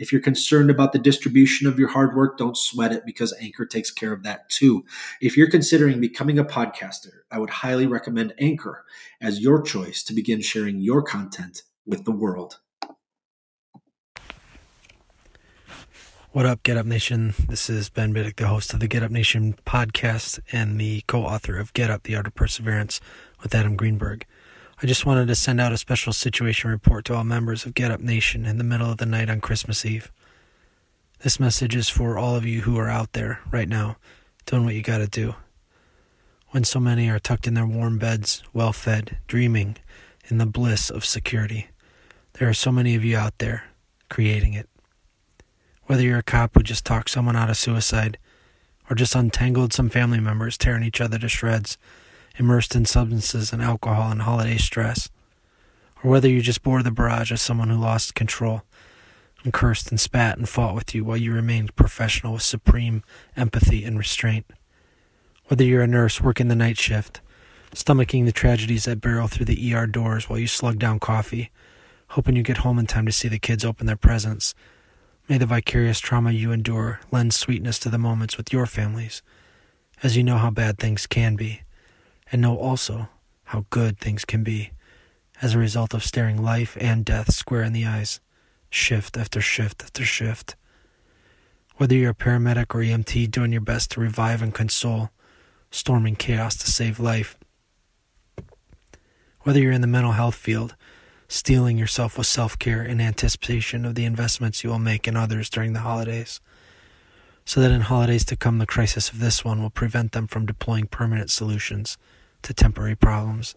if you're concerned about the distribution of your hard work, don't sweat it because Anchor takes care of that too. If you're considering becoming a podcaster, I would highly recommend Anchor as your choice to begin sharing your content with the world. What up, Get Up Nation? This is Ben Biddick, the host of the Get Up Nation podcast and the co author of Get Up, The Art of Perseverance with Adam Greenberg. I just wanted to send out a special situation report to all members of Get Up Nation in the middle of the night on Christmas Eve. This message is for all of you who are out there right now doing what you got to do. When so many are tucked in their warm beds, well fed, dreaming in the bliss of security, there are so many of you out there creating it. Whether you're a cop who just talked someone out of suicide, or just untangled some family members tearing each other to shreds immersed in substances and alcohol and holiday stress, or whether you just bore the barrage of someone who lost control and cursed and spat and fought with you while you remained professional with supreme empathy and restraint. Whether you're a nurse working the night shift, stomaching the tragedies that barrel through the ER doors while you slug down coffee, hoping you get home in time to see the kids open their presents. May the vicarious trauma you endure lend sweetness to the moments with your families, as you know how bad things can be and know also how good things can be as a result of staring life and death square in the eyes, shift after shift after shift. Whether you're a paramedic or EMT doing your best to revive and console, storming chaos to save life. Whether you're in the mental health field, steeling yourself with self care in anticipation of the investments you will make in others during the holidays, so that in holidays to come, the crisis of this one will prevent them from deploying permanent solutions to temporary problems.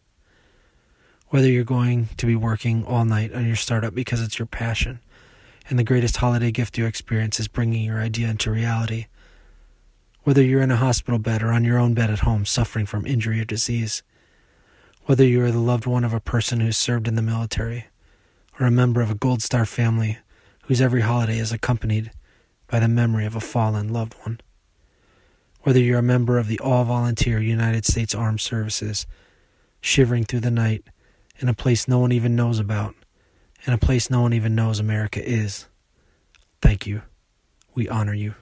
Whether you're going to be working all night on your startup because it's your passion, and the greatest holiday gift you experience is bringing your idea into reality. Whether you're in a hospital bed or on your own bed at home suffering from injury or disease. Whether you are the loved one of a person who served in the military, or a member of a Gold Star family whose every holiday is accompanied by the memory of a fallen loved one whether you're a member of the all volunteer United States Armed Services, shivering through the night in a place no one even knows about, in a place no one even knows America is. Thank you. We honor you.